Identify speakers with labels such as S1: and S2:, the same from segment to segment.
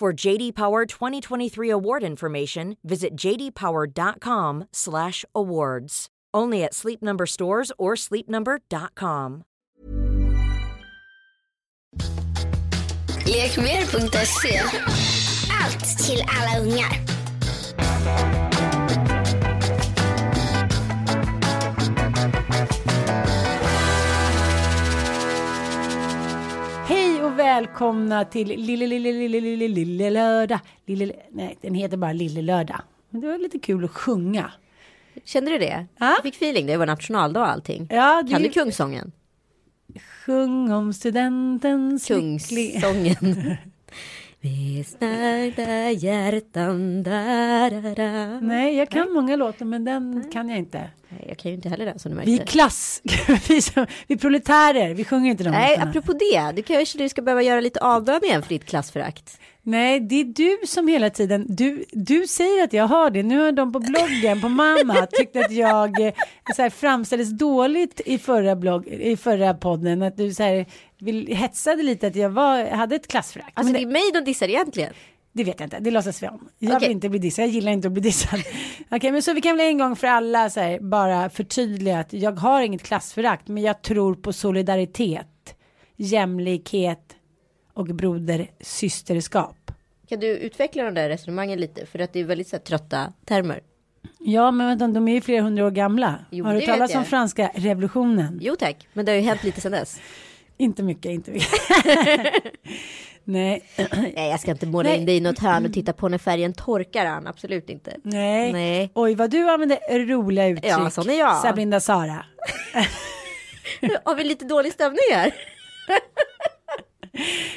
S1: For JD Power 2023 award information, visit jdpower.com/awards. Only at Sleep Number stores or sleepnumber.com.
S2: Lekmer.se Allt till alla ungar.
S3: Välkomna till Lille Lille Lille Lille Lille Lördag. Lille, nej, den heter bara Lille Lördag. Men det var lite kul att sjunga.
S4: Kände du det?
S3: Ja.
S4: Jag fick feeling, det var nationaldag och allting.
S3: Ja, det
S4: Kan du kungsången?
S3: Sjung om studentens lyckliga...
S4: Kungssången. Vi snärda hjärtan där.
S3: Nej, jag kan många låtar men den kan jag inte.
S4: Nej, jag kan ju inte heller det som du
S3: Vi är
S4: märkte.
S3: klass, vi, som, vi är proletärer, vi sjunger inte de
S4: Nej,
S3: låtarna.
S4: apropå det, du kanske du ska behöva göra lite avbön igen för ditt klassförakt.
S3: Nej, det är du som hela tiden, du, du säger att jag har det. Nu har de på bloggen, på mamma, tyckt att jag eh, så här, framställdes dåligt i förra, blogg, i förra podden. Att du så här, vill, hetsade lite att jag var, hade ett klassförakt.
S4: Alltså det är mig de dissar egentligen.
S3: Det vet jag inte, det låtsas vi om. Jag
S4: Okej.
S3: vill inte bli dissad, jag gillar inte att bli dissad. Okej, men så vi kan väl en gång för alla så här, bara förtydliga att jag har inget klassförakt, men jag tror på solidaritet, jämlikhet och broder-systerskap.
S4: Kan du utveckla de där resonemangen lite? För att det är väldigt så här, trötta termer.
S3: Ja, men vänta, de är ju flera hundra år gamla.
S4: Jo,
S3: har du talat om franska revolutionen?
S4: Jo tack, men det har ju hänt lite sedan dess.
S3: Inte mycket, inte mycket. nej,
S4: Nej, jag ska inte måla
S3: Nej.
S4: in dig i något hörn och titta på när färgen torkar Ann, absolut inte.
S3: nej.
S4: Nej.
S3: Oj, vad du använder roliga uttryck.
S4: Ja, sån är jag.
S3: Sablinda Sara.
S4: Har vi lite dålig stämning här?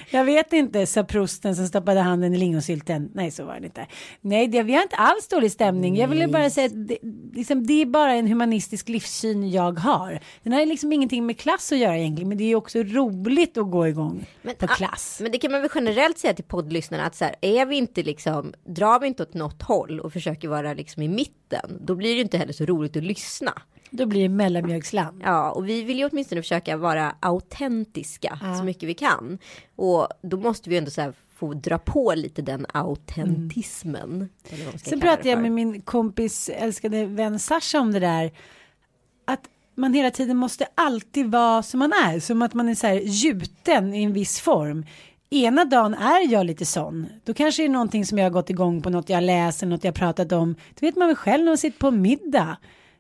S3: Jag vet inte, sa prosten som stoppade handen i lingonsylten. Nej, så var det inte. Nej, det, vi har inte alls dålig stämning. Jag ville bara säga att det, liksom, det är bara en humanistisk livssyn jag har. Den har liksom ingenting med klass att göra egentligen, men det är också roligt att gå igång på
S4: ah,
S3: klass.
S4: Men det kan man väl generellt säga till poddlyssnarna att så här, är vi inte liksom, drar vi inte åt något håll och försöker vara liksom i mitten, då blir det inte heller så roligt att lyssna.
S3: Då blir det mellanmjölksland.
S4: Ja, och vi vill ju åtminstone försöka vara autentiska så mycket vi kan. Och då måste vi ändå så här få dra på lite den autentismen. Ska
S3: Sen pratade jag med min kompis älskade vän Sasha om det där. Att man hela tiden måste alltid vara som man är. Som att man är så här gjuten i en viss form. Ena dagen är jag lite sån. Då kanske det är någonting som jag har gått igång på. Något jag läser, något jag pratat om. Det vet man väl själv när man sitter på middag.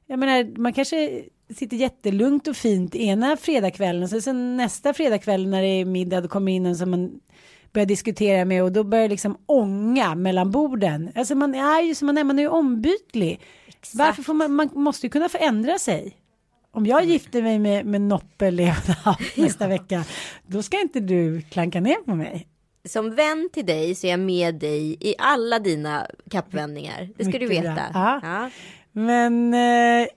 S3: Jag menar, man kanske sitter jättelugnt och fint ena fredagskvällen. Och så sen nästa fredagkväll när det är middag. Då kommer in en som man börjar diskutera med och då börjar liksom ånga mellan borden. Alltså man är ju som man är, man är ju ombytlig. Varför får man, man måste ju kunna få ändra sig. Om jag gifter mig med, med Noppe Leonard nästa vecka, då ska inte du klanka ner på mig.
S4: Som vän till dig så är jag med dig i alla dina kappvändningar. Det ska du
S3: Mycket bra.
S4: veta.
S3: Ja. Men eh,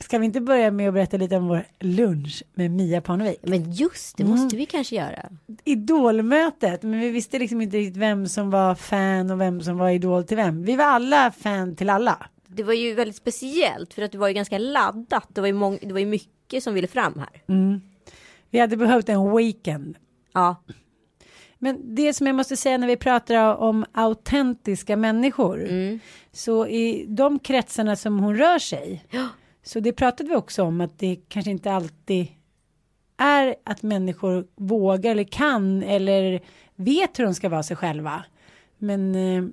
S3: ska vi inte börja med att berätta lite om vår lunch med Mia Parnevik?
S4: Men just det
S3: Mm.
S4: måste vi kanske göra.
S3: Idolmötet, men vi visste liksom inte riktigt vem som var fan och vem som var idol till vem. Vi var alla fan till alla.
S4: Det var ju väldigt speciellt för att det var ju ganska laddat. Det var ju, mång- det var ju mycket som ville fram här.
S3: Vi hade behövt en weekend.
S4: Ja,
S3: Men det som jag måste säga när vi pratar om autentiska människor. Så i de kretsarna som hon rör sig. Så det pratade vi också om att det kanske inte alltid är att människor vågar eller kan eller vet hur de ska vara sig själva. Men eh,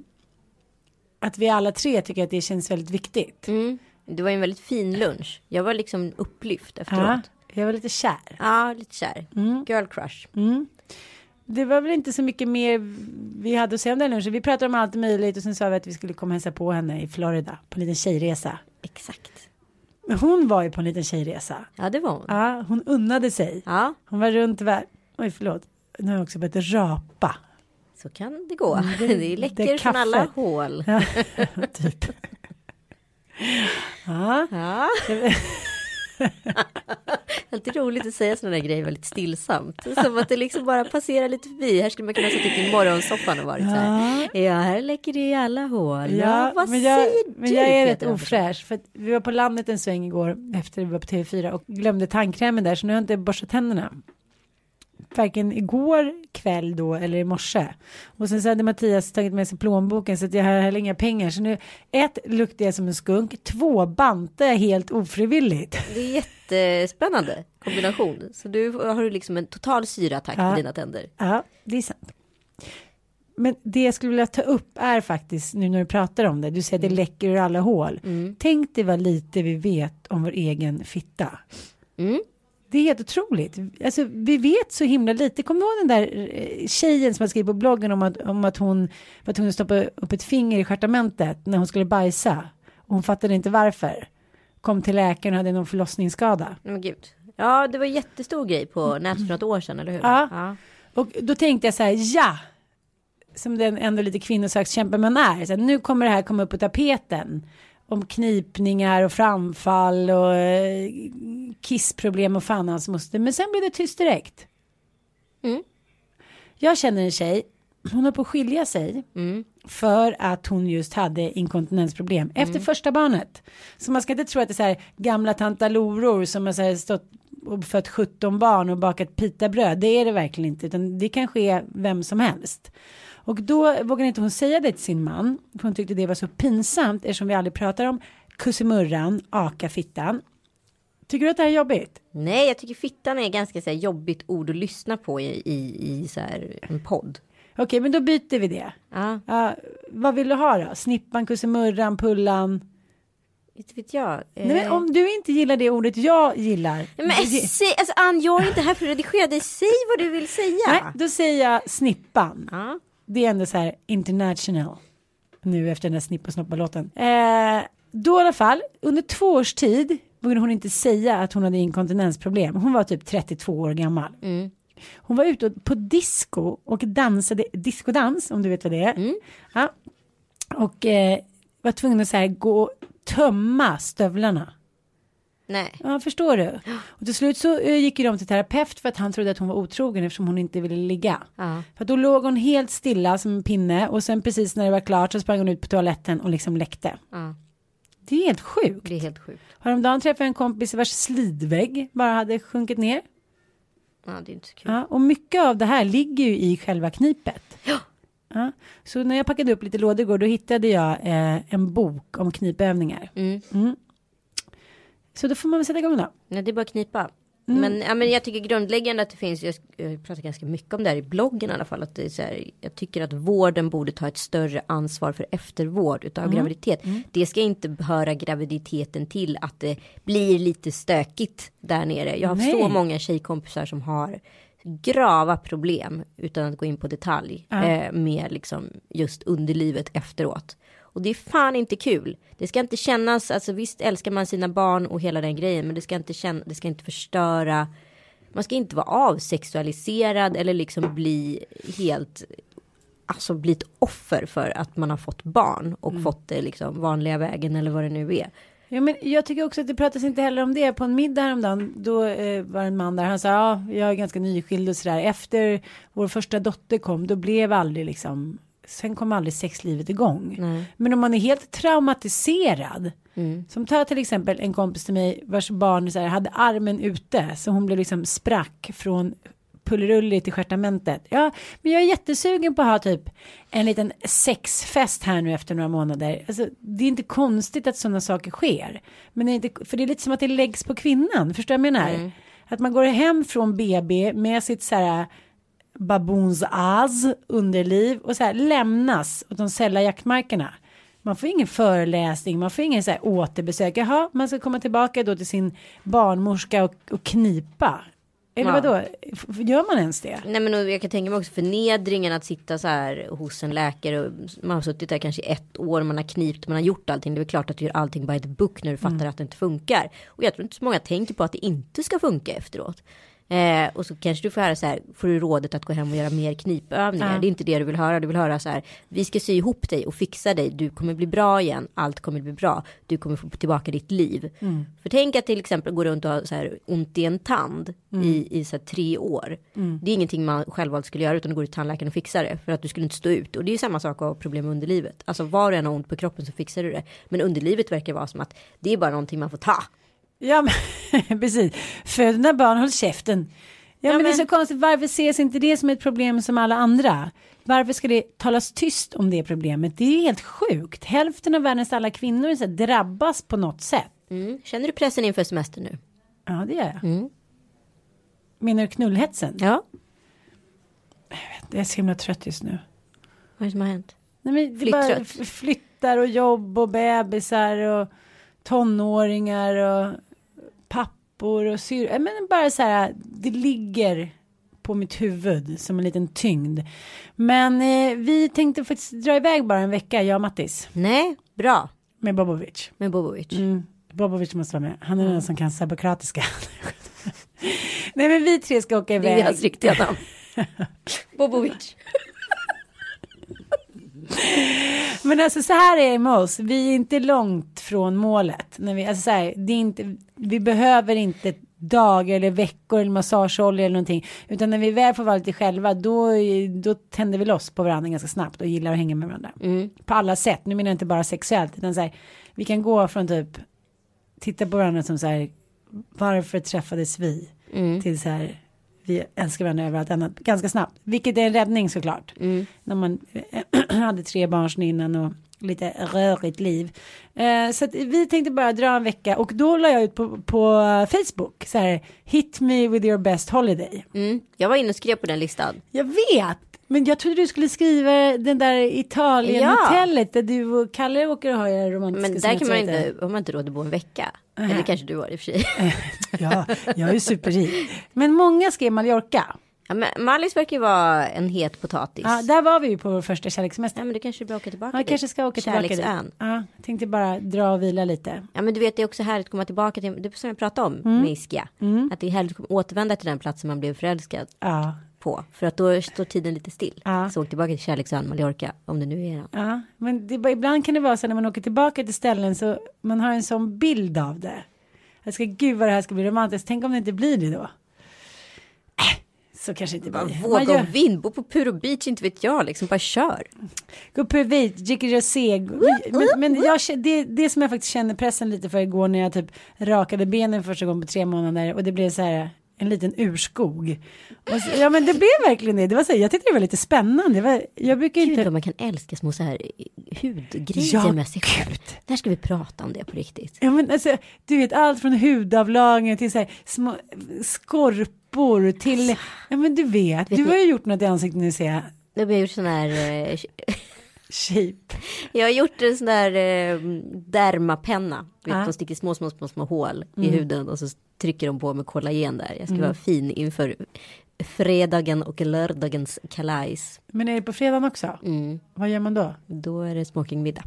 S3: att vi alla tre tycker att det känns väldigt viktigt.
S4: Mm. Det var en väldigt fin lunch. Jag var liksom upplyft
S3: Ja,
S4: efteråt.
S3: jag var lite kär.
S4: Ja, lite kär. Girl crush.
S3: Det var väl inte så mycket mer vi hade att säga om den lunchen. Vi pratade om allt möjligt och sen sa vi att vi skulle komma och hälsa på henne i Florida på en liten tjejresa.
S4: Exakt.
S3: Men hon var ju på en liten tjejresa.
S4: Ja, det var hon.
S3: Ja, hon unnade sig.
S4: Ja,
S3: Hon var runt världen. Oj, förlåt. Nu har jag också börjat rapa.
S4: så kan det gå.
S3: det-
S4: Det,
S3: det är
S4: läcker från
S3: kaffe.
S4: alla hål.
S3: Ja, typ. Ja,
S4: Ja. Alltid roligt att säga sådana grejer väldigt stillsamt. Som att det liksom bara passerar lite förbi. Här skulle man kunna ha suttit i morgonsoffan och varit så här. Ja, här läcker det i alla hål. Ja, vad
S3: men jag,
S4: säger
S3: men
S4: du?
S3: jag är rätt ofräsch. För vi var på landet en sväng igår efter vi var på TV4 och glömde tandkrämen där så nu har jag inte borstat tänderna. Varken igår kväll då eller i morse. Och sen så hade Mattias tagit med sig plånboken så att jag har heller inga pengar. Så nu, ett, luktar jag som en skunk. Två, bantar jag helt ofrivilligt.
S4: Det är jättespännande kombination. Så du har du liksom en total syraattack
S3: Ja.
S4: på dina tänder.
S3: Ja, det är sant. Men det jag skulle vilja ta upp är faktiskt nu när du pratar om det. Du säger att det läcker ur alla hål. Tänk dig vad lite vi vet om vår egen fitta.
S4: Mm.
S3: Det är helt otroligt. Alltså, vi vet så himla lite. Kommer du ihåg den där eh, tjejen som har skrivit på bloggen om att, om att hon var tvungen att stoppa upp ett finger i stjärtamentet när hon skulle bajsa. Och hon fattade inte varför. Kom till läkaren och hade någon förlossningsskada.
S4: Men gud. Ja, det var en jättestor grej på nätet för något år sedan, eller hur?
S3: Ja.
S4: ja.
S3: Och då tänkte jag så här, ja, som den ändå lite kvinnosakskämpe man är, så här, nu kommer det här komma upp på tapeten. Om knipningar och framfall och eh, kissproblem och fan hans moster. Men sen blev det tyst direkt.
S4: Mm.
S3: Jag känner en tjej, hon har på att skilja sig.
S4: Mm.
S3: För att hon just hade inkontinensproblem efter första barnet. Så man ska inte tro att det är så här gamla tantaloror som har så här stått och fött 17 barn och bakat pitabröd. Det är det verkligen inte. Utan det kan ske vem som helst. Och då vågade inte hon säga det till sin man. För hon tyckte det var så pinsamt eftersom vi aldrig pratar om kussimurran, akafittan. Tycker du att det här är jobbigt?
S4: Nej, jag tycker fittan är ganska så här, jobbigt ord att lyssna på i, i, i så här, en podd.
S3: Okej, men då byter vi det.
S4: Ja,
S3: Ja, vad vill du ha då? Snippan, kussimurran, pullan?
S4: inte vet jag.
S3: Nej, men om du inte gillar det ordet jag gillar.
S4: Men säg, alltså Ann, jag är inte här för att redigera dig. Säg vad du vill säga.
S3: Nej, då säger jag snippan.
S4: Ja.
S3: Det är ändå så här international. Nu efter den där snipp och snoppa-låten. Eh, då i alla fall, under två års tid vågade hon inte säga att hon hade inkontinensproblem. Hon var typ 32 år gammal. Hon var ute på disco och dansade, discodans om du vet vad det är. Ja. Och eh, var tvungen att så här gå och tömma stövlarna.
S4: Nej.
S3: Ja, förstår du? Och till slut så eh, gick ju de till terapeut för att han trodde att hon var otrogen eftersom hon inte ville ligga.
S4: Ja.
S3: För då låg hon helt stilla som en pinne och sen precis när det var klart så sprang hon ut på toaletten och liksom läckte.
S4: Ja.
S3: Det är helt sjukt.
S4: Det är helt sjukt.
S3: Häromdagen träffade jag en kompis vars slidvägg bara hade sjunkit ner.
S4: Ja, det är inte så kul.
S3: Ja, och mycket av det här ligger ju i själva knipet.
S4: Ja.
S3: Ja, så när jag packade upp lite lådor då hittade jag eh, en bok om knipövningar.
S4: Mm.
S3: Så då får man väl sätta igång då.
S4: Nej, det är bara knipa.
S3: Mm.
S4: Men, ja, men jag tycker grundläggande att det finns, jag, pratar ganska mycket om det här i bloggen i alla fall, att det är så här, jag tycker att vården borde ta ett större ansvar för eftervård utav
S3: Mm.
S4: graviditet. Det ska inte höra graviditeten till att det blir lite stökigt där nere. Jag har
S3: Nej.
S4: så många tjejkompisar som har grava problem utan att gå in på detalj eh, med liksom just underlivet efteråt. Och det är fan inte kul. Det ska inte kännas, alltså visst älskar man sina barn och hela den grejen, men det ska inte känna, det ska inte förstöra. Man ska inte vara avsexualiserad eller liksom bli helt, alltså bli ett offer för att man har fått barn och fått det liksom vanliga vägen eller vad det nu är.
S3: Ja, men jag tycker också att det pratas inte heller om det. På en middag häromdagen, då eh, var en man där, han sa, ja, jag är ganska nyskild och sådär. Efter vår första dotter kom, då blev aldrig liksom, sen kom aldrig sexlivet igång.
S4: Nej.
S3: Men om man är helt traumatiserad, som tar till exempel en kompis till mig vars barn så här, hade armen ute, så hon blev liksom sprack från pullerulli till stjärtamentet. Ja, men jag är jättesugen på att ha typ en liten sexfest här nu efter några månader. Alltså, det är inte konstigt att sådana saker sker. Men det är inte, för det är lite som att det läggs på kvinnan, förstår du vad jag menar? Att man går hem från BB med sitt så här baboons az, underliv och så här lämnas åt de sälla jaktmarkerna. Man får ingen föreläsning, man får ingen så här återbesök. Jaha, man ska komma tillbaka då till sin barnmorska och, och knipa. Eller
S4: Ja.
S3: vadå, gör man ens det?
S4: Nej men jag kan tänka mig också förnedringen att sitta så här hos en läkare och man har suttit där kanske ett år, man har knipt, man har gjort allting. Det är väl klart att du gör allting by the book när du fattar att det inte funkar. Och jag tror inte så många tänker på att det inte ska funka efteråt. Eh, och så kanske du får höra så här, får du rådet att gå hem och göra mer knipövningar. Det är inte det du vill höra, du vill höra så här, vi ska sy ihop dig och fixa dig, du kommer bli bra igen, allt kommer bli bra, du kommer få tillbaka ditt liv. För tänk att till exempel gå runt och ha så här ont i en tand i, i så här tre år. Det är ingenting man självvalt skulle göra utan du går till tandläkaren och fixar det för att du skulle inte stå ut. Och det är samma sak att ha problem med underlivet. Alltså var du än har ont på kroppen så fixar du det. Men underlivet verkar vara som att det är bara någonting man får ta.
S3: Ja, men precis. Föd dina barn, håll käften. Ja, men, det är så konstigt, varför ses inte det som ett problem som alla andra? Varför ska det talas tyst om det problemet? Det är helt sjukt. Hälften av världens alla kvinnor så drabbas på något sätt.
S4: Mm. Känner du pressen inför semester nu?
S3: Ja, det gör jag. Menar du knullhetsen?
S4: Ja.
S3: Jag är så himla trött just nu.
S4: Vad är det som har hänt?
S3: Nej, men det är bara
S4: Flytttrött.
S3: f- flyttar och jobb och bebisar och tonåringar och pappor och syr. Ja, Men bara så här, det ligger på mitt huvud som en liten tyngd. Men eh, vi tänkte faktiskt dra iväg bara en vecka, jag och Mattis,
S4: Nej, bra.
S3: med Bobovic.
S4: Med Bobovic.
S3: Mm. Bobovic måste vara med. Han är den som kan serbokratiska. Nej men vi tre ska åka
S4: Det
S3: iväg.
S4: är hans riktiga namn. Bobovic.
S3: Men alltså så här är det med oss. Vi är inte långt från målet. När vi, alltså så här, det är inte, vi behöver inte dagar eller veckor eller massageolja eller någonting. Utan när vi väl får vara lite själva då, då tänder vi loss på varandra ganska snabbt och gillar att hänga med varandra. På alla sätt. Nu menar jag inte bara sexuellt. Utan så här, vi kan gå från typ titta på varandra som så här varför träffades vi? Till så här vi älskar varandra över allt annat ganska snabbt. Vilket är en räddning såklart. När man eh, hade tre barn innan och lite rörigt liv. Eh, så vi tänkte bara dra en vecka och då la jag ut på, på Facebook så här hit me with your best holiday.
S4: Mm. Jag var inne och skrev på den listan.
S3: Jag vet. Men jag trodde du skulle skriva den där Italien-hotellet där du och Kalle åker och har era romantiska
S4: Men där kan man inte, har man inte råd att bo en vecka. Eller kanske du har i och för sig.
S3: Ja, jag är ju superrik. Men många skrev Mallorca.
S4: Ja, men Mallis verkar ju vara en het potatis.
S3: Ja, där var vi ju på vår första kärlekssemester.
S4: Ja, men du kanske att åka tillbaka
S3: Ja, jag kanske ska åka tillbaka dit. Ja, tänkte bara dra och vila lite.
S4: Ja men du vet det är också härligt att komma tillbaka till, det som jag pratade om
S3: Mm.
S4: med Ischia. Att det är härligt att återvända till den platsen man blev förälskad
S3: Ja,
S4: på. För att då står tiden lite still.
S3: Ja.
S4: Så åk tillbaka till Kärleksön, Mallorca, om det nu är den.
S3: ja. men det, bara- ibland kan det vara så när man åker tillbaka till ställen så man har en sån bild av det. Jag ska, gud vad det här ska bli romantiskt. Tänk om det inte blir det då. Äh, så kanske inte blir. Man
S4: Våga
S3: gör-
S4: och vinn, bo på Puro Beach, inte vet jag, liksom bara kör.
S3: Gå på vit, Jicke Rosé. Men, men jag, det, det som jag faktiskt kände pressen lite för igår när jag typ rakade benen första gången på tre månader och det blev så här en liten urskog. Så, ja men det blev verkligen det. det var så, jag tyckte det var lite spännande. Var, jag brukar
S4: Gud
S3: inte...
S4: vad man kan älska små så här hudgrejer
S3: Ja,
S4: med sig själv. När ska vi prata om det på riktigt?
S3: Ja men alltså, du vet allt från hudavlagringar till så här små skorpor till, ja men du vet, du
S4: ni-
S3: har ju gjort något i ansiktet nu ser jag.
S4: Jag har gjort sån här, eh,
S3: Shape.
S4: jag har gjort en sån där eh, dermapenna.
S3: Ja.
S4: De sticker små, små, små, små hål i huden och så trycker de på med kollagen där. Jag ska vara fin inför fredagen och lördagens kalajs.
S3: Men är det på fredagen också?
S4: Mm.
S3: Vad gör man då?
S4: Då är det smokingmiddag.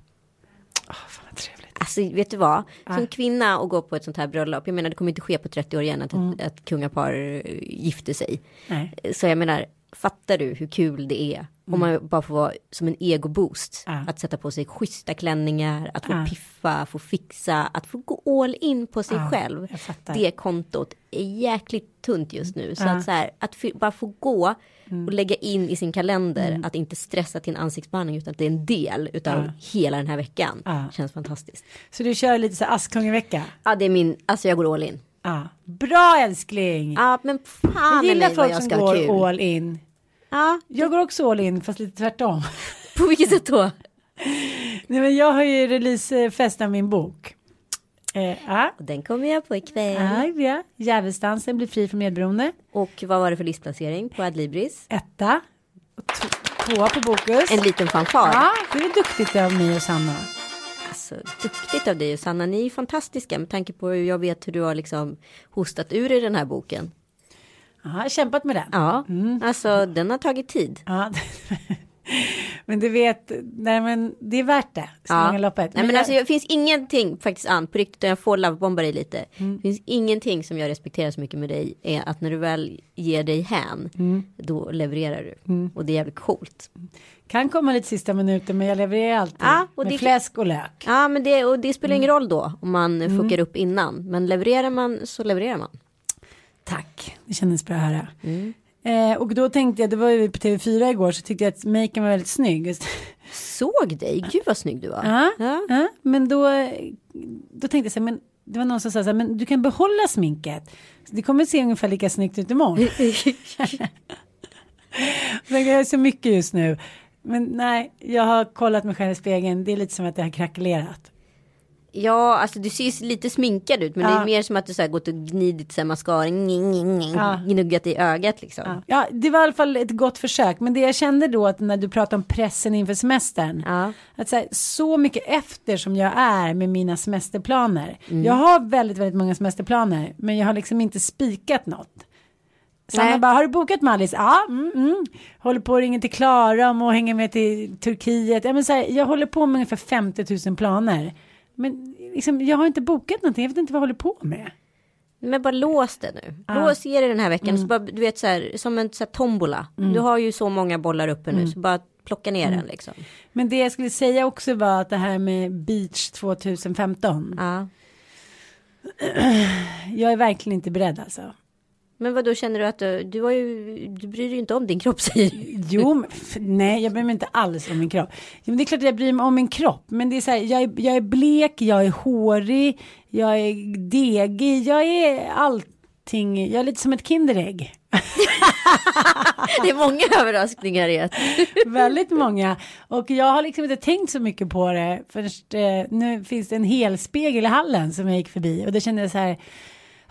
S3: Åh, fan vad trevligt.
S4: Alltså vet du vad? Som kvinna och gå på ett sånt här bröllop. Jag menar det kommer inte ske på 30 år igen att ett, ett kungapar eh, gifter sig.
S3: Nej.
S4: Så jag menar, fattar du hur kul det är? Om man bara får vara som en egoboost.
S3: Ja.
S4: Att sätta på sig schyssta klänningar, att få
S3: Ja.
S4: piffa, få fixa, att få gå all in på sig
S3: Ja,
S4: själv. Det kontot är jäkligt tunt just nu. Så att så här, att bara få gå och lägga in i sin kalender att inte stressa till en ansiktsbehandling utan att det är en del utav hela den här veckan. Känns fantastiskt.
S3: Så du kör lite så här Askungevecka?
S4: Ja, det är min, alltså jag går all in.
S3: Ja. Bra älskling!
S4: Ja, men fan
S3: jag gillar folk
S4: jag
S3: som
S4: ha kul.
S3: går all in.
S4: Ja,
S3: Jag går också all in fast lite tvärtom.
S4: på vilket sätt då?
S3: Nej, men jag har ju releasefest av min bok. Eh, ja.
S4: Och den kommer jag på ikväll.
S3: Ja, ja. Djävulsdansen blir fri från medberoende.
S4: Och vad var det för listplacering på Adlibris?
S3: Etta. Tvåa på Bokus.
S4: En liten fanfar.
S3: Ja, det är duktigt av mig och Sanna.
S4: Alltså, duktigt av dig och Sanna. Ni är fantastiska med tanke på hur jag vet hur du har liksom hostat ur i den här boken.
S3: Ja, jag har kämpat med den.
S4: Ja, alltså den har tagit tid.
S3: Ja. men du vet, nej men det är värt det. Långa loppet.
S4: Nej, men
S3: jag-
S4: alltså, det finns ingenting faktiskt Ann, på riktigt, jag får lovebomba dig lite.
S3: Mm.
S4: Det finns ingenting som jag respekterar så mycket med dig, är att när du väl ger dig hän,
S3: Mm.
S4: då levererar du. Och det är jävligt coolt.
S3: Kan komma lite sista minuten men jag levererar alltid.
S4: Ja,
S3: med
S4: det-
S3: fläsk och lök.
S4: Ja, men det, och det spelar ingen
S3: Mm.
S4: roll då om man fuckar upp innan. Men levererar man så levererar man.
S3: Tack, det kändes bra att höra.
S4: Mm.
S3: Eh, och då tänkte jag, det var ju på TV4 igår så tyckte jag att maken var väldigt snygg.
S4: Såg dig, gud vad snygg du var.
S3: Ja,
S4: Ja.
S3: ja, men då, då tänkte jag så här, men det var någon som sa så här, men du kan behålla sminket. Det kommer se ungefär lika snyggt ut imorgon. Jag är så mycket just nu. Men nej, jag har kollat mig själv i spegeln. Det är lite som att jag har krackelerat.
S4: Ja, alltså du ser lite sminkad ut. Men det
S3: Ja.
S4: är mer som att du så här gått och gnidit så här mascara,
S3: Ja.
S4: gnuggat i ögat liksom.
S3: Ja. ja, det var i alla fall ett gott försök. Men det jag kände då att när du pratade om pressen inför semestern. Att så, här, så mycket efter som jag är med mina semesterplaner. Jag har väldigt, väldigt många semesterplaner. Men jag har liksom inte spikat något. Sanna bara, har du bokat med Alice? Ja, mm, mm. Håller på att ringa till Klara om att hänga med till Turkiet. Ja, men så här, jag håller på med ungefär 50 000 planer. Men liksom, jag har inte bokat någonting, jag vet inte vad jag håller på med.
S4: Men bara lås det nu. Lås ge det den här veckan.
S3: Mm.
S4: Så bara, du vet så här, som en så här, tombola. Du har ju så många bollar uppe
S3: Mm.
S4: nu. Så bara plocka ner den liksom.
S3: Men det jag skulle säga också var att det här med Beach 2015.
S4: Ja.
S3: Jag är verkligen inte beredd alltså.
S4: Men vad då känner du att du, du har ju, du bryr dig inte om din kropp säger du.
S3: Jo, men nej, jag bryr mig inte alls om min kropp. Jo, det är klart att jag bryr mig om min kropp, men det är så här, jag är, jag är blek, jag är hårig, jag är degig, jag är allting, jag är lite som ett Kinderägg.
S4: Det är många överraskningar i ett.
S3: Väldigt många. Och jag har liksom inte tänkt så mycket på det. Först, eh, nu finns det en helspegel i hallen som jag gick förbi. Och då kände jag så här.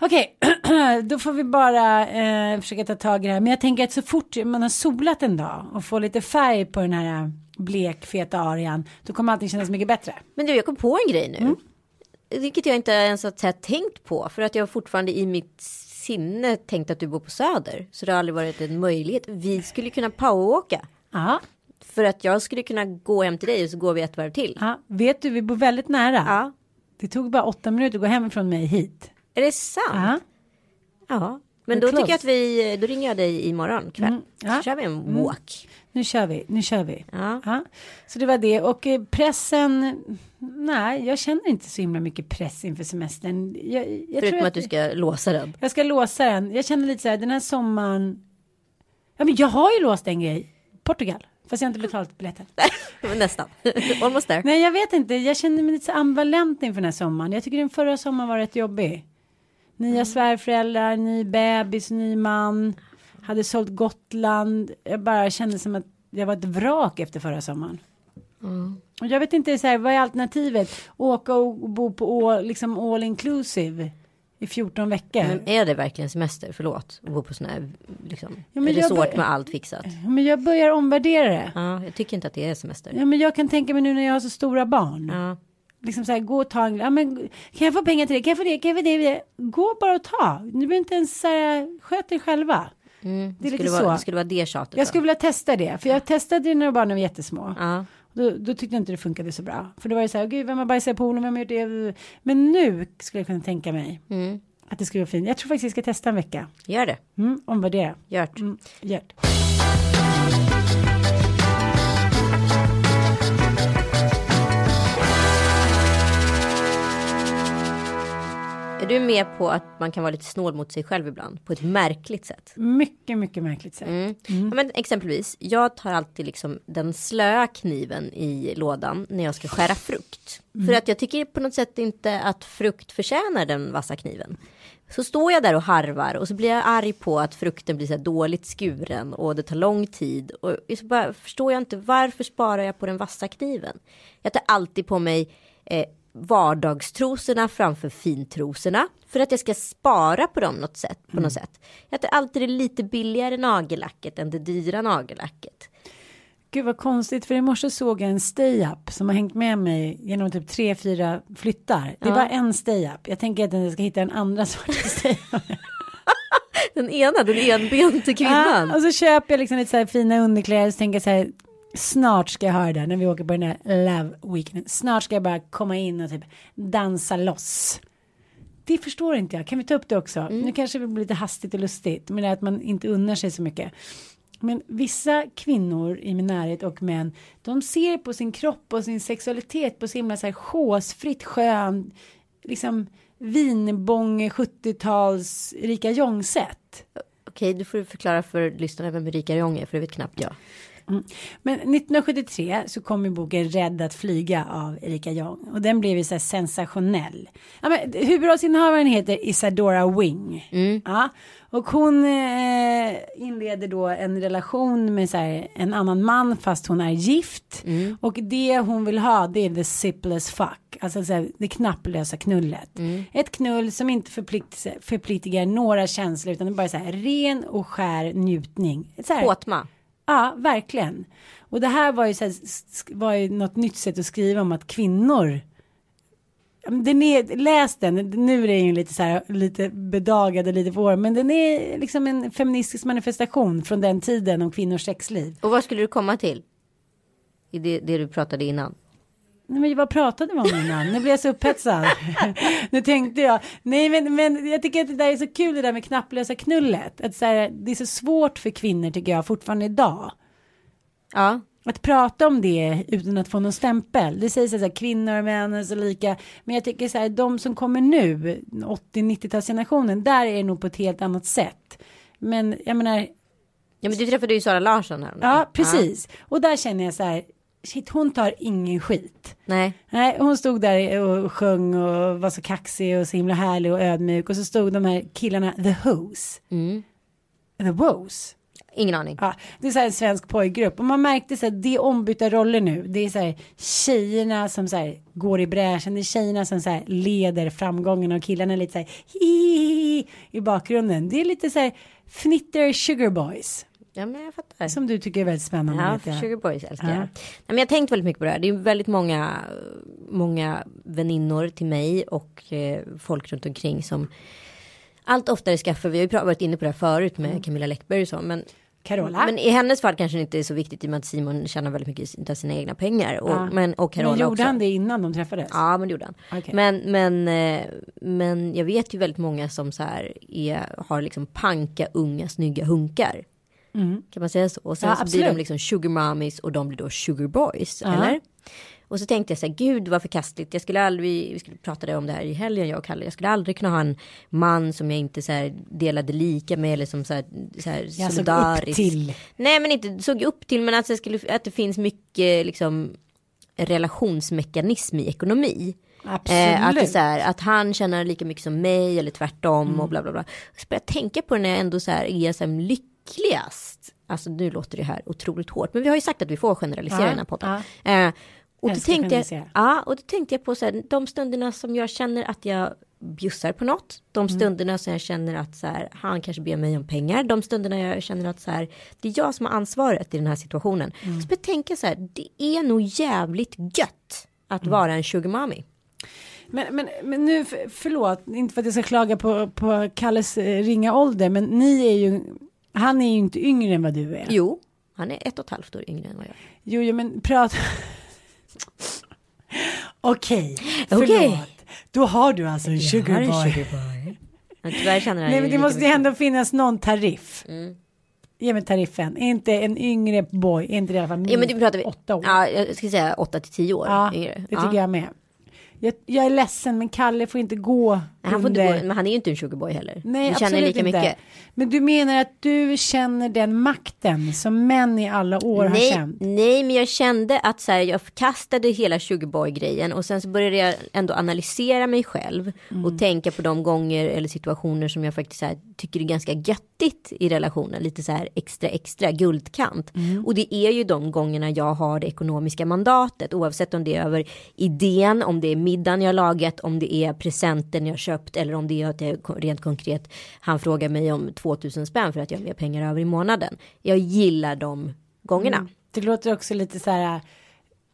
S3: Okej, då får vi bara eh, försöka ta tag i det här. Men jag tänker att så fort man har solat en dag och får lite färg på den här blekfeta arian. Då kommer allting kännas mycket bättre.
S4: Men du, jag kom på en grej nu.
S3: Mm.
S4: Vilket jag inte ens har här tänkt på. För att jag fortfarande i mitt sinne tänkt att du bor på Söder. Så det har aldrig varit en möjlighet. Vi skulle kunna poweråka.
S3: Ja,
S4: För att jag skulle kunna gå hem till dig och så går vi ett varv till.
S3: ja. vet du, vi bor väldigt nära.
S4: Ja.
S3: Det tog bara åtta minuter att gå hem från mig hit.
S4: Är det sant?
S3: Ja.
S4: Ja. Men då tycker jag att vi, då ringer jag dig imorgon kväll.
S3: Mm, ja.
S4: Så kör vi en walk.
S3: Nu kör vi, nu kör vi.
S4: Ja.
S3: Så det var det och eh, pressen, nej jag känner inte så himla mycket press inför semestern. Jag, jag
S4: Förutom
S3: tror
S4: att du ska låsa den.
S3: Jag ska låsa den, jag känner lite så här den här sommaren, ja men jag har ju låst en grej, Portugal, fast jag har inte betalt biljetten.
S4: Nästan. Almost there.
S3: Nej jag vet inte, jag känner mig lite så ambivalent inför den här sommaren. Jag tycker den förra sommaren var rätt jobbig. Nya
S4: Mm.
S3: svärföräldrar, ny bebis, ny man, hade sålt Gotland. Jag bara kände som att jag var ett vrak efter förra sommaren.
S4: Mm.
S3: Och jag vet inte, så här, vad är alternativet? Åka och bo på all, liksom all inclusive i 14 veckor.
S4: Men är det verkligen semester? Förlåt. Att bo på sån här liksom,
S3: Ja,
S4: resort
S3: bör-
S4: med allt fixat.
S3: Men jag börjar omvärdera det.
S4: Ja, jag tycker inte att det är semester.
S3: Ja, men jag kan tänka mig nu när jag har så stora barn.
S4: Ja.
S3: Liksom så här, gå och ta en, ja, men, kan jag få pengar till det, kan jag få det, kan jag få det, gå bara och ta. Ni behöver inte ens så här, sköt er själva.
S4: Mm.
S3: Det är
S4: skulle vara,
S3: så.
S4: Det skulle vara det tjatet.
S3: Jag
S4: då.
S3: skulle vilja testa det, för jag testade det när barnen var jättesmå.
S4: Ja.
S3: Då, då tyckte jag inte det funkade så bra. För då var det så här, gud vem har bajsat i poolen, vem har gjort det? Men nu skulle jag kunna tänka mig
S4: Mm.
S3: att det skulle vara fint. Jag tror faktiskt jag ska testa en vecka.
S4: Gör det.
S3: Mm, omvärdera.
S4: Gjort.
S3: Mm.
S4: Är du med på att man kan vara lite snål mot sig själv ibland? På ett märkligt sätt.
S3: Mycket, mycket märkligt sätt.
S4: Mm. Ja, men exempelvis, jag tar alltid liksom den slöa kniven i lådan när jag ska skära frukt. För att jag tycker på något sätt inte att frukt förtjänar den vassa kniven. Så står jag där och harvar och så blir jag arg på att frukten blir så här dåligt skuren och det tar lång tid. Och så bara förstår jag inte varför sparar jag på den vassa kniven. Jag tar alltid på mig eh, vardagstrosorna framför fintrosorna. För att jag ska spara på dem något sätt, på något sätt. Jag tar alltid det lite billigare nagellacket än det dyra nagellacket.
S3: Gud vad konstigt för i morse såg jag en stay-up som har hängt med mig genom typ tre, fyra flyttar. Det
S4: Ja.
S3: var en stay-up. Jag tänker att jag ska hitta en andra sorts stay-up.
S4: Den ena, den enbente kvinnan.
S3: Ja, och så köper jag liksom lite så här fina underkläder så tänker jag så här snart ska jag ha det där när vi åker på den här love weekenden. Snart ska jag bara komma in och typ dansa loss. Det förstår inte jag. Kan vi ta upp det också? Nu kanske det blir lite hastigt och lustigt. Men det är att man inte unnar sig så mycket. Men vissa kvinnor i min närhet och män. De ser på sin kropp och sin sexualitet på så himla så här chosefritt skön. Liksom vinbång 70-tals Erika Jong-sätt.
S4: Okej, du får förklara för lyssnarna vem Erika Jong är, för det vet knappt jag.
S3: Men 1973 så kom ju boken Rädd att flyga av Erika Jong och den blev ju så här sensationell. Ja, men, huvudrollsinnehavaren heter Isadora Wing. Ja, och hon eh, inleder då en relation med så här, en annan man fast hon är gift. Och det hon vill ha det är the sipless fuck. Alltså så här, det knapplösa knullet. Ett knull som inte förplikt, förpliktigar några känslor utan det är bara så här ren och skär njutning. Så här,
S4: Kåtma.
S3: Ja, verkligen. Och det här var ju, så här, var ju något nytt sätt att skriva om att kvinnor Den är, läs den, nu är den ju lite så här, lite bedagad och lite vår, men den är liksom en feministisk manifestation från den tiden om kvinnors sexliv.
S4: Och vad skulle du komma till? I det, det du pratade innan.
S3: Nej, men vad pratade vi om innan? Nu blir jag så upphetsad. nu tänkte jag, nej men, men jag tycker att det där är så kul det där med knapplösa knullet. Att så här, det är så svårt för kvinnor tycker jag fortfarande idag.
S4: Ja,
S3: Att prata om det utan att få någon stämpel. Det sägs så här, kvinnor och män är så lika. Men jag tycker så här, de som kommer nu, 80-90-talsgenerationen, där är det nog på ett helt annat sätt. Men jag menar,
S4: ja men du träffade ju Sara Larsson här.
S3: ja precis. Och där känner jag så här, shit hon tar ingen skit.
S4: Nej,
S3: Nej, hon stod där och sjöng och var så kaxig och så himla härlig och ödmjuk. Och så stod de här killarna, the Who's. The Woes.
S4: ingen aning.
S3: Ja, det är så här en svensk pojkgrupp och man märkte så här, det är ombytta roller nu. Det är så här tjejerna som så här går i bräschen, det är tjejerna som så här leder framgången och killarna är lite så här i bakgrunden. Det är lite så här fnitter sugar boys
S4: Ja men jag fattar.
S3: som du tycker är väldigt spännande.
S4: Ja,
S3: vet jag.
S4: Sugar Boys älskar
S3: Ja.
S4: jag. Nej, men jag har tänkt väldigt mycket på det här. Det är väldigt många, många väninnor till mig och eh, folk runt omkring som allt oftare skaffar, vi har ju varit inne på det här förut
S3: Mm.
S4: med Camilla Läckberg och så, men
S3: Carola.
S4: Men i hennes fall kanske det inte är så viktigt i och med att Simon tjänar väldigt mycket av sina egna pengar. Och,
S3: Ja.
S4: men, och Carola
S3: Men gjorde
S4: också.
S3: han det innan de träffades?
S4: Ja men det gjorde han.
S3: Okej.
S4: Men, men, eh, men jag vet ju väldigt många som så här är, har liksom panka unga snygga hunkar. Kan man säga så? Och sen
S3: Ja,
S4: så blir de liksom sugar mommies och de blir då sugar boys.
S3: Ja.
S4: Eller? Och så tänkte jag så här, gud vad förkastligt. Jag skulle aldrig, vi skulle prata om det här i helgen jag och Kalle. Jag skulle aldrig kunna ha en man som jag inte så här delade lika med eller som så här, så här
S3: Jag såg upp till.
S4: Nej men inte såg upp till men att, jag skulle, att det finns mycket liksom relationsmekanism i ekonomi. Eh, att, det så här, att han tjänar lika mycket som mig eller tvärtom
S3: Mm.
S4: och bla bla bla. Så började jag tänka på det när jag ändå så här är så här lyckligast. Alltså nu låter det här otroligt hårt men vi har ju sagt att vi får generalisera
S3: Ja,
S4: i den här podden. Eh, och, då tänkte jag, ja, och då tänkte jag på så här, de stunderna som jag känner att jag bjussar på något. De
S3: Mm.
S4: stunderna som jag känner att så här, han kanske ber mig om pengar. De stunderna jag känner att så här, det är jag som har ansvaret i den här situationen.
S3: Mm.
S4: Så jag tänker så här, det är nog jävligt gött att
S3: Mm.
S4: vara en sugar mommy.
S3: Men, men, men nu, för- förlåt, inte för att jag ska klaga på, på Kalles eh, ringa ålder, men ni är ju, han är ju inte yngre än vad du är.
S4: Jo, han är ett och ett halvt år yngre än vad jag är.
S3: Jo, jo men prata. Okej, förlåt.
S4: Okej.
S3: Då har du alltså en
S4: Jag har en. Men tyvärr känner han
S3: Nej, men det måste ju ändå finnas någon tariff.
S4: Mm.
S3: Ge mig tariffen. Är inte en yngre boy, är inte det i alla fall
S4: Ja men det pratar vi.
S3: åtta år?
S4: Ja, jag ska säga åtta till tio år
S3: Ja,
S4: yngre.
S3: det tycker jag med. Jag, jag är ledsen, men Kalle får inte gå
S4: Han får inte gå, men han är ju inte en sugarboy heller.
S3: Nej,
S4: Vi känner lika
S3: inte.
S4: mycket.
S3: Men du menar att du känner den makten som män i alla år har
S4: Nej,
S3: känt?
S4: nej, men jag kände att så här, jag förkastade hela sugarboy-grejen och sen så började jag ändå analysera mig själv
S3: Mm.
S4: och tänka på de gånger eller situationer som jag faktiskt här, tycker är ganska göttigt i relationen. Lite så här extra, extra guldkant.
S3: Mm.
S4: Och det är ju de gångerna jag har det ekonomiska mandatet oavsett om det är över idén, om det är middagen jag lagat, om det är presenten jag köpt eller om det är att jag rent konkret han frågar mig om 2000 spänn för att jag har mer pengar över i månaden. Jag gillar de gångerna.
S3: Mm. Det låter också lite så här.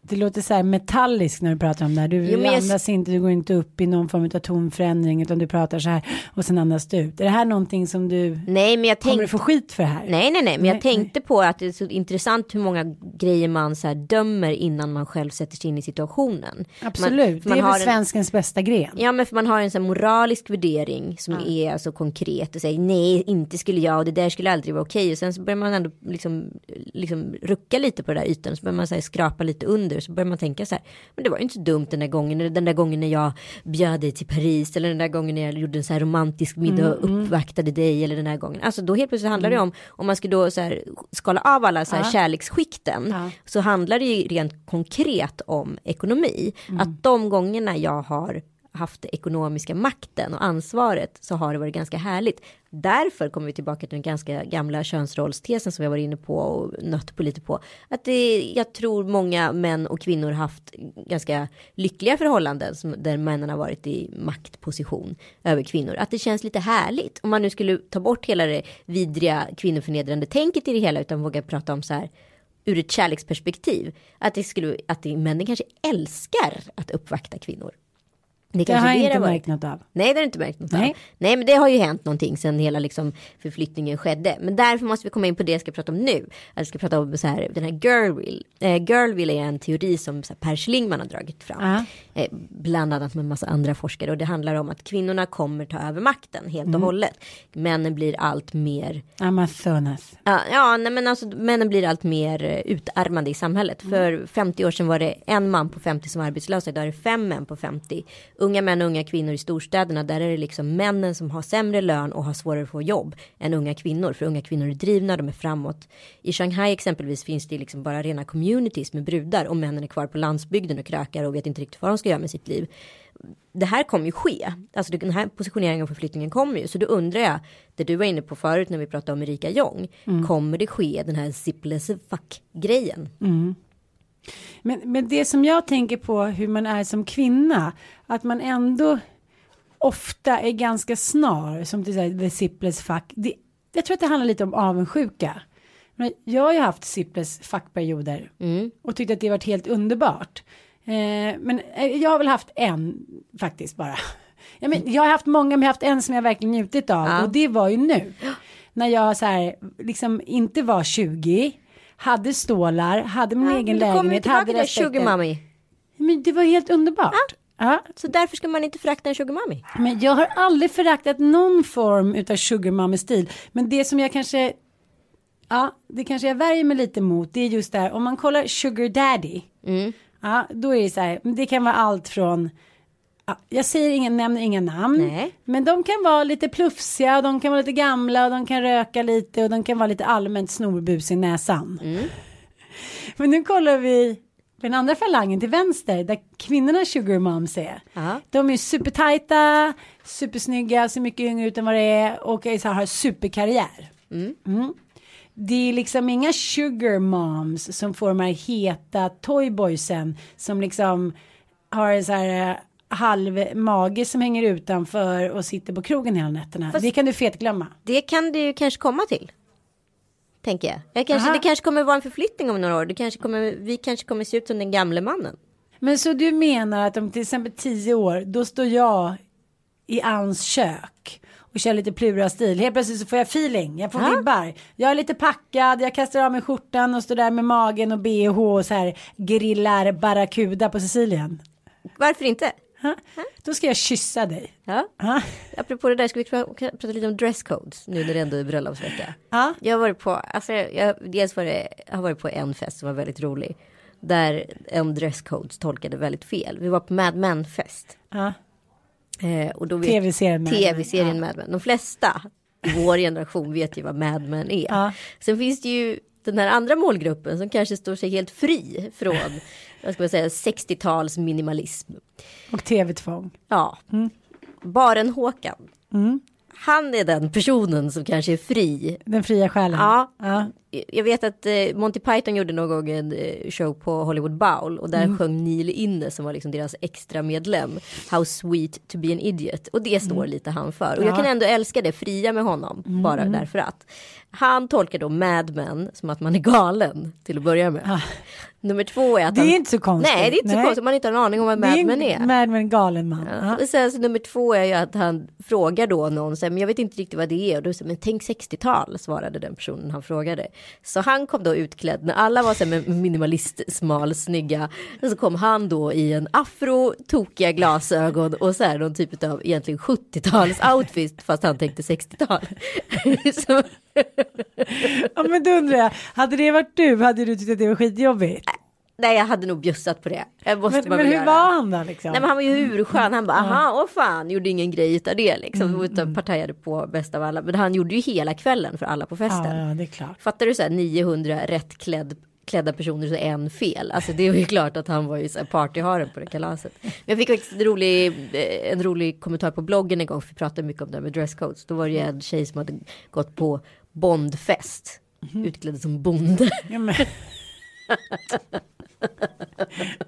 S3: Det låter så här metalliskt när du pratar om det här. Du
S4: Jo, men jag-
S3: andas inte, du går inte upp i någon form av tonförändring utan du pratar så här och sen andas du ut. Är det här någonting som du
S4: Nej men jag
S3: kommer
S4: tänkte
S3: du få skit för det här?
S4: Nej, nej, nej, men jag
S3: Nej,
S4: tänkte på att det är så intressant hur många grejer man så här dömer innan man själv sätter sig in i situationen.
S3: Absolut,
S4: Man,
S3: det är väl
S4: en,
S3: svenskens bästa gren.
S4: Ja, men för man har en sån moralisk värdering som är alltså konkret och säger nej, inte skulle jag och det där skulle aldrig vara okej. Och sen så börjar man ändå liksom, liksom rucka lite på den där ytan, så börjar man så här, skrapa lite under, så börjar man tänka så här, men det var ju inte så dumt den där gången, eller den där gången när jag bjöd dig till Paris, eller den där gången när jag gjorde en så här romantisk middag och uppvaktade dig, eller den där gången. Alltså då helt plötsligt handlar det om, om man ska då så här skala av alla så här kärleksskikten,
S3: Ja.
S4: så handlar det ju rent konkret om ekonomi. Att de gångerna jag har haft ekonomiska makten och ansvaret så har det varit ganska härligt. Därför kommer vi tillbaka till den ganska gamla könsrollstesen som jag var inne på och nött på lite på. Att det, jag tror många män och kvinnor haft ganska lyckliga förhållanden som, där männen har varit i maktposition över kvinnor. Att det känns lite härligt. Om man nu skulle ta bort hela det vidriga kvinnoförnedrande tänket i det hela utan våga prata om så här ur ett kärleksperspektiv. Att det skulle, att det, männen kanske älskar att uppvakta kvinnor. Det,
S3: Det har jag inte
S4: varit.
S3: märkt något av.
S4: Nej, det har du inte märkt något
S3: Nej.
S4: av. Nej, men det har ju hänt någonting sen hela liksom förflyttningen skedde. Men därför måste vi komma in på det jag ska prata om nu. Jag ska prata om så här, den här Girlwill. Eh, Girlwill är en teori som så här, Per Schlingmann har dragit fram.
S3: Ja.
S4: Eh, bland annat med en massa andra forskare. Och det handlar om att kvinnorna kommer ta över makten helt och hållet. Männen blir allt mer
S3: Amazonas.
S4: Ja, ja nej, men alltså männen blir allt mer eh, utarmade i samhället. För 50 år sedan var det en man på 50 som var arbetslös. Idag är det fem män på 50. Unga män och unga kvinnor i storstäderna. Där är det liksom männen som har sämre lön och har svårare att få jobb än unga kvinnor. För unga kvinnor är drivna, de är framåt. I Shanghai exempelvis finns det liksom bara rena communities med brudar. Och männen är kvar på landsbygden och krökar och vet inte riktigt vad de ska göra med sitt liv det här kommer ju ske. Alltså den här positioneringen och förflyttningen kommer ju. Så då undrar jag, det du var inne på förut när vi pratade om Erika Jong. Kommer det ske den här zipless fuck grejen?
S3: Men, men det som jag tänker på hur man är som kvinna, att man ändå ofta är ganska snar, som till exempel the zipless fuck. Det, jag tror att det handlar lite om avundsjuka. Men jag har ju haft zipless fuck-perioder och tyckt att det varit helt underbart. Eh, men eh, jag har väl haft en faktiskt bara. Ja, men jag har haft många, men jag har haft en som jag verkligen njutit av
S4: Ja.
S3: och det var ju nu. När jag så här, liksom inte var 20, hade stålar, hade min egen
S4: kommer vi
S3: lägenhet, hade
S4: det,
S3: respekten.
S4: sugar mommy.
S3: Men det var helt underbart. Ja.
S4: Så därför ska man inte förakta en sugar mommy.
S3: Men jag har aldrig föraktat någon form utav sugar mommy stil. Men det som jag kanske, ja, det kanske jag värjer mig lite mot, det är just där, om man kollar sugar daddy, ja, då är det så här, det kan vara allt från, ja, jag säger ingen, nämner inga namn,
S4: Nej.
S3: men de kan vara lite plufsiga, och de kan vara lite gamla, och de kan röka lite, och de kan vara lite allmänt snorbus i näsan. Men nu kollar vi den andra falangen till vänster där kvinnorna sugar moms är.
S4: Ja.
S3: De är supertajta, supersnygga, ser mycket yngre ut än vad det är och är så här, har superkarriär. Mm. Det är liksom inga sugar moms som får de här heta toyboysen som liksom har så här halv mage som hänger utanför och sitter på krogen hela nätterna.
S4: Fast-
S3: Det kan du fetglömma.
S4: Det kan ju kanske komma till. Tänker jag. jag kanske,
S3: Aha.
S4: det kanske kommer vara en förflyttning om några år. Det kanske kommer, vi kanske kommer se ut som den gamle mannen.
S3: Men så du menar att om till exempel tio år, då står jag i Anns kök och kör lite plura-stil. Helt plötsligt så får jag feeling, jag får
S4: Ja.
S3: vibbar. Jag är lite packad, jag kastar av mig skjortan och står där med magen och bh och så här grillar barracuda på Sicilien.
S4: Varför inte?
S3: Ha? Då ska jag kyssa dig.
S4: Ja.
S3: Ha?
S4: Apropå det där, ska vi pra- prata lite om dresscodes nu när det ändå är bröllopsvecka?
S3: Ja.
S4: Jag har varit på, alltså jag, dels var det, jag har varit på en fest som var väldigt rolig. Där en dresscodes tolkade väldigt fel. Vi var på Mad Men fest.
S3: Ja.
S4: Eh, och då vet-
S3: TV-serien Mad Men,
S4: TV-serien. Mad Men. De flesta i vår generation vet ju vad Mad Men är.
S3: Ja.
S4: Sen finns det ju den här andra målgruppen som kanske står sig helt fri från vad ska man säga, 60-tals minimalism.
S3: Och tv-tvång.
S4: Ja, Baren Håkan. Han är den personen som kanske är fri.
S3: Den fria själen.
S4: Ja.
S3: ja.
S4: Jag vet att eh, Monty Python gjorde någon gång en eh, show på Hollywood Bowl och där sjöng Neil Inne som var liksom deras extra medlem How sweet to be an idiot och det står lite han för och jag kan ändå älska det fria med honom bara därför att han tolkar då Mad Men som att man är galen till att börja med. Nummer två är att
S3: Det är
S4: han,
S3: inte så konstigt.
S4: Nej det är inte så
S3: Nej.
S4: konstigt om man inte har en aning om vad
S3: är
S4: Mad Men är.
S3: Mad Men galen man.
S4: Ja.
S3: Ja.
S4: Och sen så nummer två är ju att han frågar då någon, så här, men jag vet inte riktigt vad det är. Och då säger men tänk 60-tal, svarade den personen han frågade. Så han kom då utklädd, när alla var så här med minimalist, smal, snygga. Och så kom han då i en afro, tokiga glasögon och så här någon typ av egentligen 70-tals outfit, fast han tänkte 60-tal.
S3: ja men då undrar jag, hade det varit du, hade du tyckt att det var skitjobbigt?
S4: Nej, jag hade nog bjussat på det.
S3: Men, men hur
S4: göra.
S3: var han då liksom?
S4: Nej men han var ju hurskön, han bara aha, åh fan, gjorde ingen grej utav det liksom, utan partajade på bäst av alla. Men han gjorde ju hela kvällen för alla på festen.
S3: ja, ja, det är klart.
S4: Fattar du så här 900 rätt klädd, klädda personer så en fel. Alltså det var ju klart att han var ju så partyharen på det kalaset. Men jag fick faktiskt en rolig, eh, en rolig kommentar på bloggen en gång, för vi pratade mycket om det här med dresscodes. Då var det ju en tjej som hade gått på Bondfest, utklädd som bonde.
S3: Ja,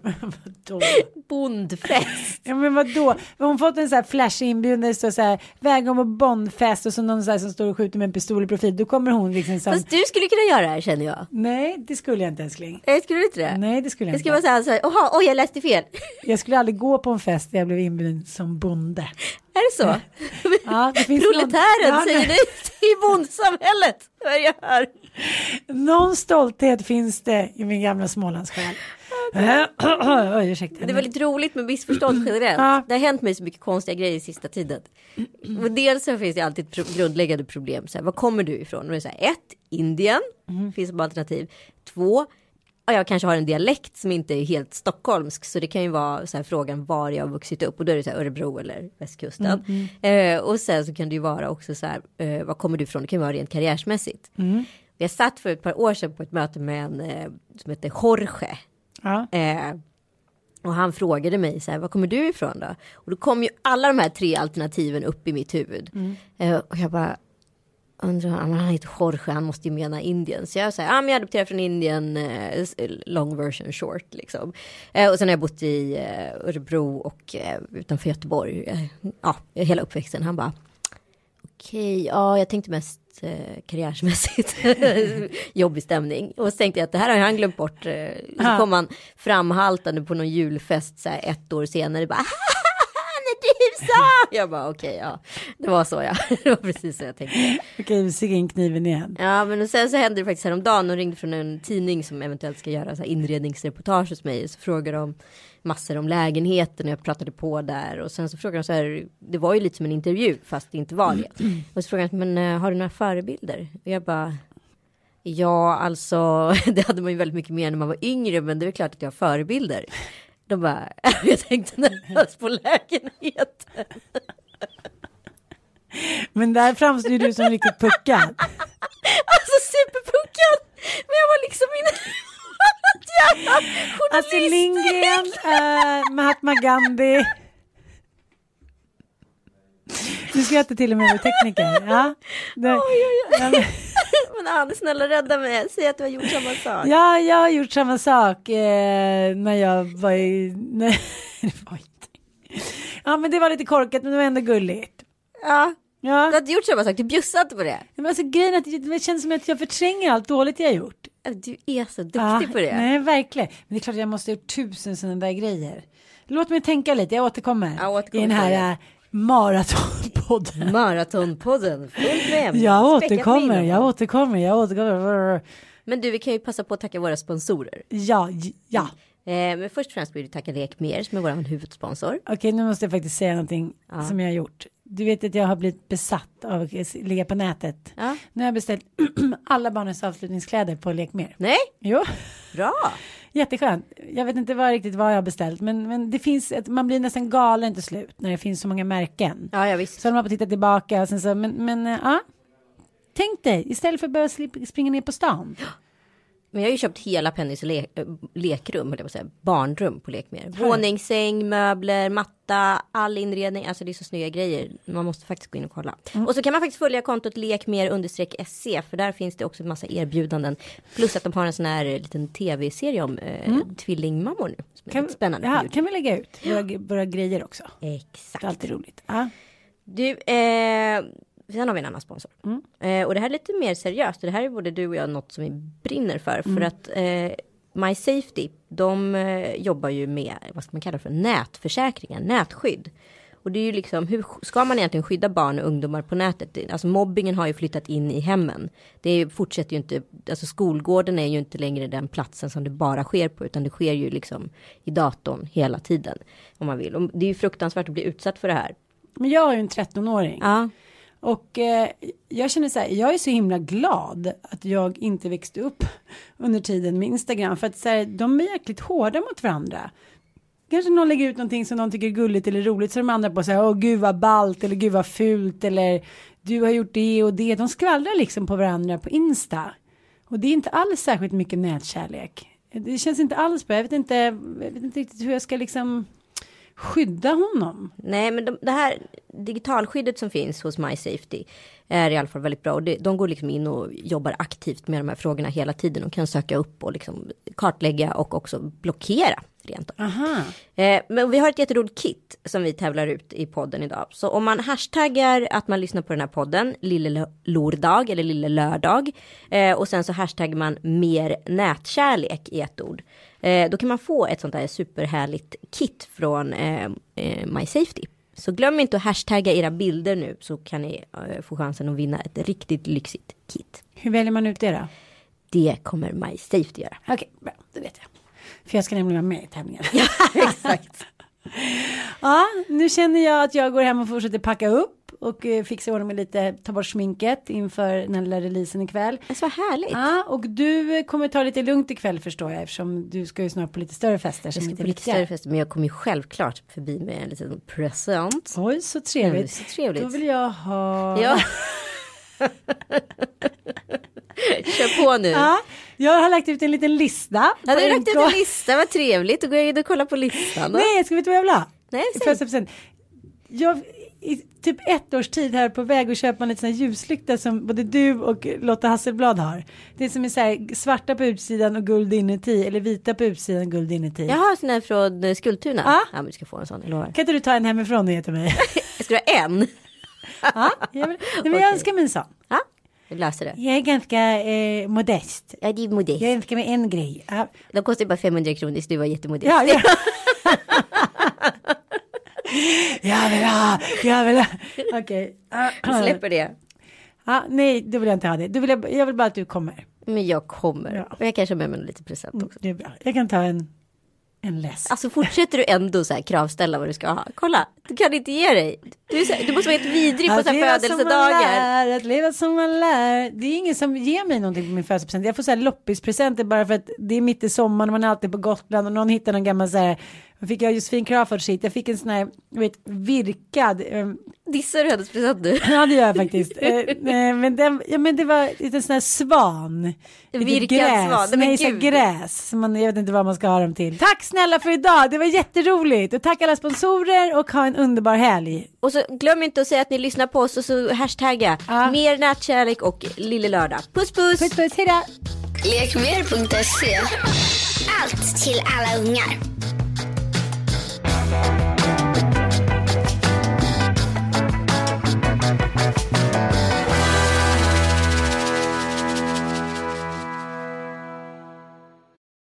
S3: vadå?
S4: Bondfest!
S3: Ja men vadå? Hon fått en så här flashig inbjudan där det står så här välkommen på Bondfest och så någon så här som står och skjuter med en pistol i profil. Då kommer hon liksom som...
S4: Fast du skulle kunna göra det här känner jag.
S3: Nej det skulle jag inte älskling.
S4: Eh, Skulle du inte det?
S3: Nej det skulle jag
S4: Det
S3: inte.
S4: ska vara så här, så här oj jag läste fel.
S3: Jag skulle aldrig gå på en fest där jag blev inbjuden som bonde.
S4: Är det så?
S3: Ja, det finns
S4: Proletären
S3: någon,
S4: säger
S3: nej.
S4: till bondsamhället. Vad är jag hör?
S3: Någon stolthet finns det i min gamla Smålandssjäl. Oj, ursäkta.
S4: Det var lite roligt med missförstånd generellt.
S3: Ja.
S4: Det har hänt mig så mycket konstiga grejer i sista tiden. Och dels så finns det alltid pro- grundläggande problem. Så här, var kommer du ifrån? Och det är så här, ett, Indien. Finns som alternativ. Två, jag kanske har en dialekt som inte är helt stockholmsk. Så det kan ju vara så här, frågan var jag har vuxit upp. Och då är det så här, Örebro eller västkusten. Eh, och sen så kan det ju vara också så här, eh, var kommer du ifrån? Det kan ju vara rent karriärsmässigt. Jag satt för ett par år sedan på ett möte med en eh, som heter Jorge.
S3: Ja.
S4: Eh, och han frågade mig så här, var kommer du ifrån då? Och då kom ju alla de här tre alternativen upp i mitt huvud. Eh, och jag bara, undrar, han heter Jorge, han måste ju mena Indien. Så jag säger, ja men jag adopterade från Indien, eh, long version short liksom. Eh, och sen har jag bott i eh, Örebro och utanför Göteborg, ja, hela uppväxten. Han bara, okej, ja jag tänkte mest karriärsmässigt. Jobbig stämning. Och så tänkte jag att det här har han glömt bort. Så kom han framhaltande på någon julfest så här, ett år senare. Bara, han så! Jag bara okej, ja. Det var så ja. Det var precis så jag tänkte.
S3: Okej, vi sticker in kniven igen.
S4: Ja, men och sen så hände det faktiskt häromdagen. De ringde från en tidning som eventuellt ska göra så här inredningsreportage hos mig. Så frågade de massor om lägenheten och jag pratade på där. Och sen så frågade de så här, det var ju lite som en intervju fast det inte var det. Och så frågade de, men eh, har du några förebilder? Och jag bara, ja alltså, det hade man ju väldigt mycket mer när man var yngre. Men det är klart att jag har förebilder. De bara, jag tänkte närmast på lägenheten.
S3: Men där framstår du som riktigt puckad.
S4: Alltså superpuckad. Men jag var liksom inne jävla
S3: Alltså. Lindgren, eh, Mahatma Gandhi. Du skrattar till och med med tekniker. Ja, det, ja, men-
S4: Men Ann, snälla rädda mig. Säg att du har gjort samma sak.
S3: ja, jag har gjort samma sak eh, när jag var i... Nej, det var inte. Ja, men det var lite korkat, men det var ändå gulligt.
S4: Ja.
S3: Ja,
S4: Du har inte gjort samma sak, du bjussade inte på det.
S3: men alltså grejen är att det känns som att jag förtränger allt dåligt jag har gjort.
S4: Du är så duktig
S3: Ja,
S4: på det.
S3: Nej, verkligen. Men det är klart att jag måste ha gjort tusen sådana där grejer. Låt mig tänka lite, jag återkommer.
S4: Ja, återkom
S3: I den här maratonpodden.
S4: Maratonpodden, fullt med.
S3: Jag
S4: med
S3: återkommer, jag återkommer, jag återkommer.
S4: Men du, vi kan ju passa på att tacka våra sponsorer.
S3: Ja, ja.
S4: Eh, men först och främst vill vi tacka Lekmer som är vår huvudsponsor.
S3: Okej, nu måste jag faktiskt säga någonting som jag har gjort. Du vet att jag har blivit besatt av att ligga på nätet.
S4: Ja.
S3: Nu har jag beställt alla barnens avslutningskläder på Lekmer.
S4: Nej,
S3: Jo,
S4: bra.
S3: jätteskönt. Jag vet inte vad, riktigt vad jag har beställt, men, men det finns ett, man blir nästan galen till slut när det finns så många märken.
S4: Ja, ja visst.
S3: Så håller man på titta tillbaka och sen så, men, men äh, ja. Tänk dig, istället för att behöva springa ner på stan.
S4: Men jag har ju köpt hela Pennys le äh, lekrum, höll jag på att säga, barnrum på Lekmer. Våningssäng, möbler, matta, all inredning. Alltså det är så snygga grejer. Man måste faktiskt gå in och kolla.
S3: Mm.
S4: Och så kan man faktiskt följa kontot lekmer understreck SC. För där finns det också en massa erbjudanden. Plus att de har en sån här liten tv-serie om eh, tvillingmammor nu. Som
S3: Kan,
S4: spännande.
S3: ja, kan vi lägga ut våra, våra grejer också? Det är
S4: Exakt.
S3: alltid roligt. Ja.
S4: Du, eh, sen har vi en annan sponsor.
S3: Mm.
S4: Eh, och det här är lite mer seriöst. Det här är både du och jag något som vi brinner för.
S3: Mm.
S4: För att eh, My Safety, de eh, jobbar ju med, vad ska man kalla det för, nätförsäkringar, nätskydd. Och det är ju liksom, hur ska man egentligen skydda barn och ungdomar på nätet? Alltså mobbingen har ju flyttat in i hemmen. Det fortsätter ju inte, alltså skolgården är ju inte längre den platsen som det bara sker på, utan det sker ju liksom i datorn hela tiden. Om man vill. Och det är ju fruktansvärt att bli utsatt för det här.
S3: Men jag har ju en 13-åring.
S4: Ja,
S3: och eh, jag känner så här, jag är så himla glad att jag inte växte upp under tiden med Instagram. För att så här, de är jäkligt hårda mot varandra. Kanske någon lägger ut någonting som någon tycker är gulligt eller roligt så de andra på så här, åh gud vad ballt eller gud vad fult eller du har gjort det och det. De skvallrar liksom på varandra på Insta. Och det är inte alls särskilt mycket nätkärlek. Det känns inte alls bra. Jag vet inte, jag vet inte riktigt hur jag ska liksom skydda honom.
S4: Nej, men de, det här digitalskyddet som finns hos My Safety är i alla fall väldigt bra. Och det, de går liksom in och jobbar aktivt med de här frågorna hela tiden och kan söka upp och liksom kartlägga och också blockera rent av.
S3: Aha.
S4: Eh, men vi har ett jätteroligt kit som vi tävlar ut i podden idag. Så om man hashtaggar att man lyssnar på den här podden, Lille Lordag eller Lille Lördag. Eh, och sen så hashtaggar man mer nätkärlek i ett ord. Eh, då kan man få ett sånt här superhärligt kit från eh, eh, My Safety. Så glöm inte att hashtagga era bilder nu så kan ni eh, få chansen att vinna ett riktigt lyxigt kit.
S3: Hur väljer man ut det då?
S4: Det kommer My Safety göra.
S3: Okej, bra, det vet jag. För jag ska nämligen vara med i tävlingen.
S4: Exakt.
S3: ja, nu känner jag att jag går hem och fortsätter packa upp och eh, fixa i ordning med lite, ta bort sminket inför den här lilla releasen ikväll.
S4: Så härligt.
S3: Ja, och du eh, kommer ta lite lugnt ikväll förstår jag eftersom du ska ju snart på lite större fester
S4: Jag ska
S3: inte
S4: på lite
S3: viktiga.
S4: större fest, men jag kommer ju självklart förbi med en liten present.
S3: Oj, så trevligt.
S4: så trevligt.
S3: Då vill jag ha...
S4: Ja. Kör på nu.
S3: Ja, jag har lagt ut en liten lista.
S4: Ja, du har lagt ut en lista, vad trevligt. Då går jag in och kollar på listan. Då.
S3: Nej, ska vi veta vad jag vill ha?
S4: Nej, säg.
S3: Jag i typ ett års tid här på väg att köpa en liten ljuslykta som både du och Lotta Hasselblad har. Det är som är så här svarta på utsidan och guld inuti eller vita på utsidan och guld inuti.
S4: Jag har sån här från eh, Skultuna.
S3: Ja.
S4: Ja, men du ska få en sån, jag lovar.
S3: Kan inte du ta en hemifrån och ge till mig?
S4: Jag ska ha en.
S3: ja, jag, vill, nej, men jag
S4: Okej.
S3: önskar mig en sån.
S4: Ja, vi löser det.
S3: Jag är ganska eh, modest.
S4: Ja, det är modest.
S3: Jag önskar mig en grej. Ja,
S4: De kostar bara 500 kronor, så du var jättemodest.
S3: ja, ja. jag vill ha, jag vill ha. Okej.
S4: Vi släpper det.
S3: Ja, nej, då vill jag inte ha det. Då vill jag, jag vill bara att du kommer.
S4: Men jag kommer.
S3: Ja.
S4: Och jag kanske har med mig lite present också.
S3: Det är bra. Jag kan ta en, en läsk.
S4: Alltså fortsätter du ändå så här kravställa vad du ska ha. Kolla, du kan inte ge dig. Du, är så, du måste vara helt vidrig på så här
S3: man
S4: födelsedagar.
S3: lär, att leva som man lär. Det är ingen som ger mig någonting på min födelsedagspresent. Jag får så här loppispresenter bara för att det är mitt i sommaren och man är alltid på Gotland och någon hittar någon gammal så här. Vad fick jag Josefin Crafoord shit. Jag fick en sån här, du vet, virkad. eh,
S4: Dissar du hennes present nu?
S3: Ja det gör jag faktiskt. Eh, men, den, ja, men det var lite sån här svan.
S4: Virkad
S3: gräs.
S4: svan. Nej,
S3: Nej, så gräs. Man, jag vet inte vad man ska ha dem till. Tack snälla för idag. Det var jätteroligt. Och tack alla sponsorer och ha en underbar helg.
S4: Och så glöm inte att säga att ni lyssnar på oss och så hashtagga
S3: Ja.
S4: mer nätkärlek och lille lördag. Puss puss!
S3: Puss puss, hejdå.
S2: Lekmer.se Allt till alla ungar.